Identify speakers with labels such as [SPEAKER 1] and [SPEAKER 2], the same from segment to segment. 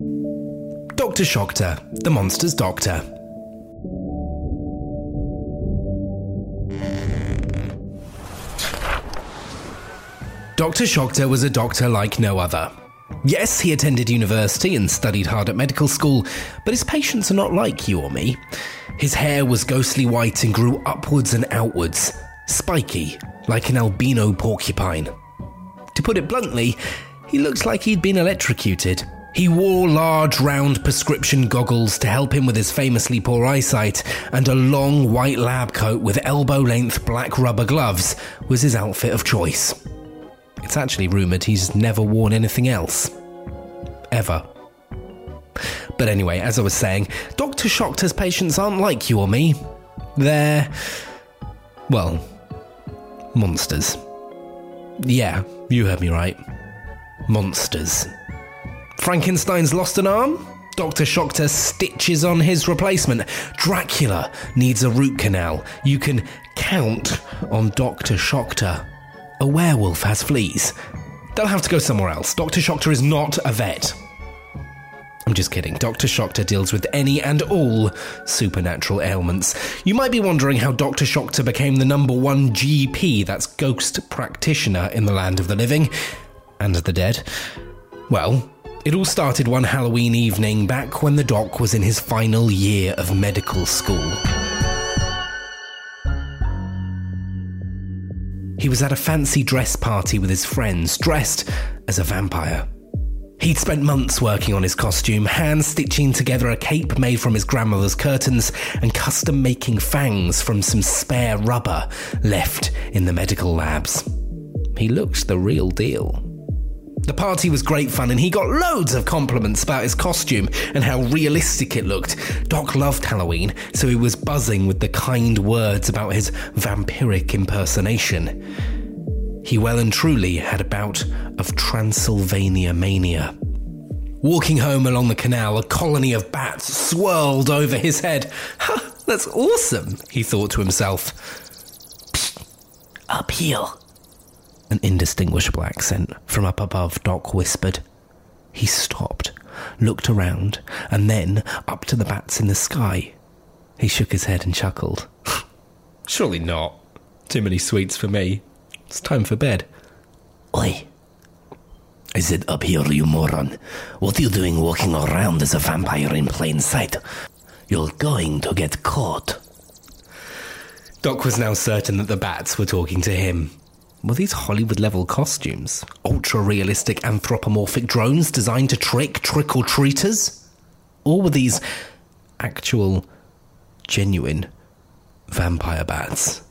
[SPEAKER 1] Dr. Shockter, the monster's doctor. Dr. Shockter was a doctor like no other. Yes, he attended university and studied hard at medical school, but his patients are not like you or me. His hair was ghostly white and grew upwards and outwards, spiky, like an albino porcupine. To put it bluntly, he looked like he'd been electrocuted. He wore large, round prescription goggles to help him with his famously poor eyesight, and a long white lab coat with elbow length black rubber gloves was his outfit of choice. It's actually rumoured he's never worn anything else. Ever. But anyway, as I was saying, Dr. Shockter's patients aren't like you or me. They're. well. monsters. Yeah, you heard me right. Monsters. Frankenstein's lost an arm? Dr. Shockter stitches on his replacement. Dracula needs a root canal. You can count on Dr. Shockter. A werewolf has fleas. They'll have to go somewhere else. Dr. Shockter is not a vet. I'm just kidding. Dr. Shockter deals with any and all supernatural ailments. You might be wondering how Dr. Shockter became the number one GP, that's ghost practitioner in the land of the living and the dead. Well, it all started one Halloween evening back when the doc was in his final year of medical school. He was at a fancy dress party with his friends, dressed as a vampire. He'd spent months working on his costume, hand stitching together a cape made from his grandmother's curtains and custom making fangs from some spare rubber left in the medical labs. He looked the real deal. The party was great fun and he got loads of compliments about his costume and how realistic it looked. Doc loved Halloween, so he was buzzing with the kind words about his vampiric impersonation. He well and truly had a bout of Transylvania mania. Walking home along the canal, a colony of bats swirled over his head. Ha, that's awesome, he thought to himself. Psst, up here. An indistinguishable accent from up above, Doc whispered. He stopped, looked around, and then up to the bats in the sky. He shook his head and chuckled. Surely not. Too many sweets for me. It's time for bed.
[SPEAKER 2] Oi. I said up here, you moron. What are you doing walking around as a vampire in plain sight? You're going to get caught.
[SPEAKER 1] Doc was now certain that the bats were talking to him. Were these Hollywood level costumes? Ultra realistic anthropomorphic drones designed to trick trick or treaters? Or were these actual, genuine vampire bats?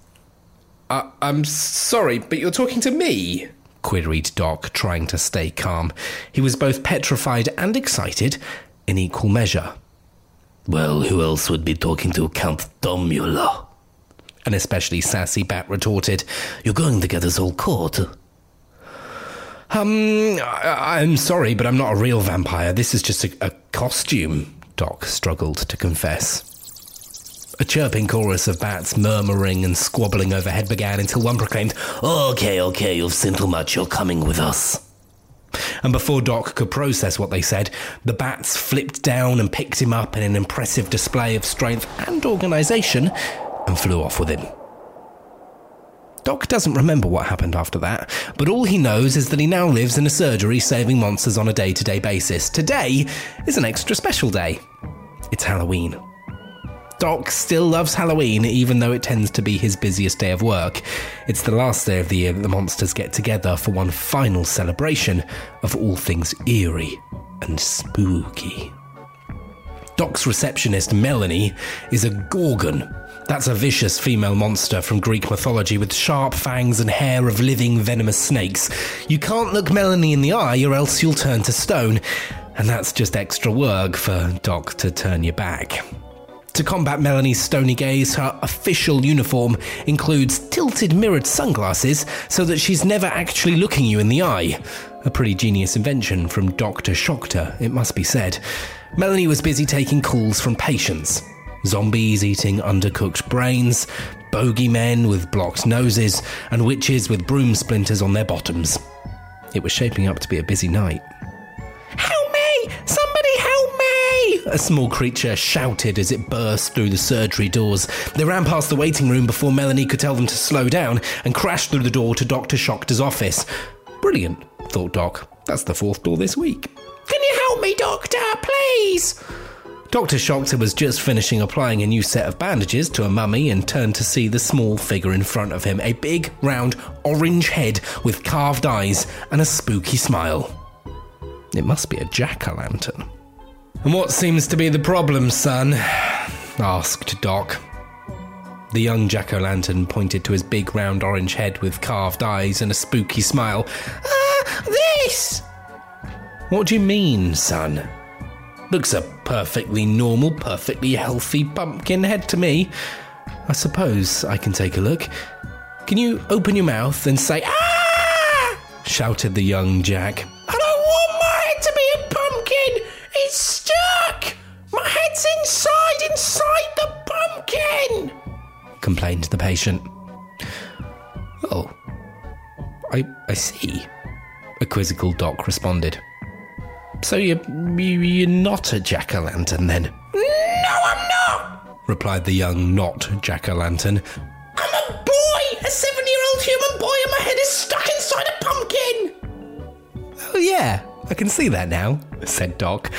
[SPEAKER 1] Uh, I'm sorry, but you're talking to me? queried Doc, trying to stay calm. He was both petrified and excited in equal measure.
[SPEAKER 2] Well, who else would be talking to Count Domula?
[SPEAKER 1] An especially sassy bat retorted,
[SPEAKER 2] You're going to get us all caught.
[SPEAKER 1] Um, I- am sorry, but I'm not a real vampire. This is just a, a costume, Doc struggled to confess. A chirping chorus of bats murmuring and squabbling overhead began until one proclaimed,
[SPEAKER 2] Okay, okay, you've seen too much, you're coming with us.
[SPEAKER 1] And before Doc could process what they said, the bats flipped down and picked him up in an impressive display of strength and organisation and flew off with him. Doc doesn't remember what happened after that, but all he knows is that he now lives in a surgery saving monsters on a day to day basis. Today is an extra special day. It's Halloween. Doc still loves Halloween, even though it tends to be his busiest day of work. It's the last day of the year that the monsters get together for one final celebration of all things eerie and spooky. Doc's receptionist, Melanie, is a Gorgon. That's a vicious female monster from Greek mythology with sharp fangs and hair of living venomous snakes. You can't look Melanie in the eye or else you'll turn to stone, and that's just extra work for Doc to turn you back. To combat Melanie's stony gaze, her official uniform includes tilted mirrored sunglasses so that she's never actually looking you in the eye. A pretty genius invention from Dr. Shockter, it must be said. Melanie was busy taking calls from patients. Zombies eating undercooked brains, bogeymen with blocked noses, and witches with broom splinters on their bottoms. It was shaping up to be a busy night.
[SPEAKER 3] Help me! Somebody help me!
[SPEAKER 1] a small creature shouted as it burst through the surgery doors. They ran past the waiting room before Melanie could tell them to slow down and crashed through the door to Dr. Shockter's office. Brilliant, thought Doc. That's the fourth door this week. Can you help me, Doctor, please? Dr. Shockter was just finishing applying a new set of bandages to a mummy and turned to see the small figure in front of him a big, round, orange head with carved eyes and a spooky smile. It must be a jack o' lantern. And what seems to be the problem, son? asked Doc. The young jack o' lantern pointed to his big round orange head with carved eyes and a spooky smile. Ah, this! What do you mean, son? Looks a perfectly normal, perfectly healthy pumpkin head to me. I suppose I can take a look. Can you open your mouth and say, Ah! shouted the young Jack. I don't want my head to be a pumpkin! It's stuck! My head's inside, inside the pumpkin! complained the patient. Oh, I, I see, a quizzical doc responded. So you're, you're not a jack o' lantern then? No, I'm not, replied the young not jack o' lantern. I'm a boy, a seven year old human boy, and my head is stuck inside a pumpkin. Oh, yeah, I can see that now, said Doc.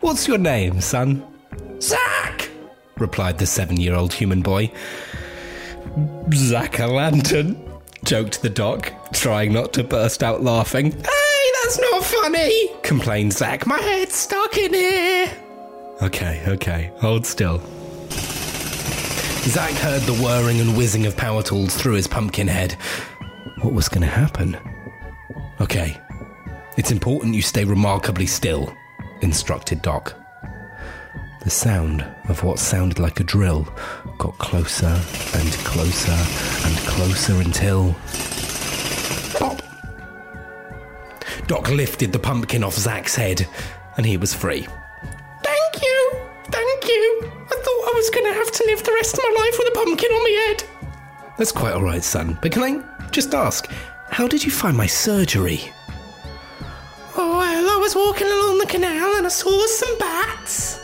[SPEAKER 1] What's your name, son? Zack, replied the seven year old human boy. Zack o' lantern, joked the doc, trying not to burst out laughing. That's not funny, complained Zack. My head's stuck in here. Okay, okay, hold still. Zack heard the whirring and whizzing of power tools through his pumpkin head. What was going to happen? Okay, it's important you stay remarkably still, instructed Doc. The sound of what sounded like a drill got closer and closer and closer until. Doc lifted the pumpkin off Zack's head, and he was free. Thank you! Thank you! I thought I was going to have to live the rest of my life with a pumpkin on my head. That's quite alright, son, but can I just ask, how did you find my surgery? Oh, well, I was walking along the canal and I saw some bats.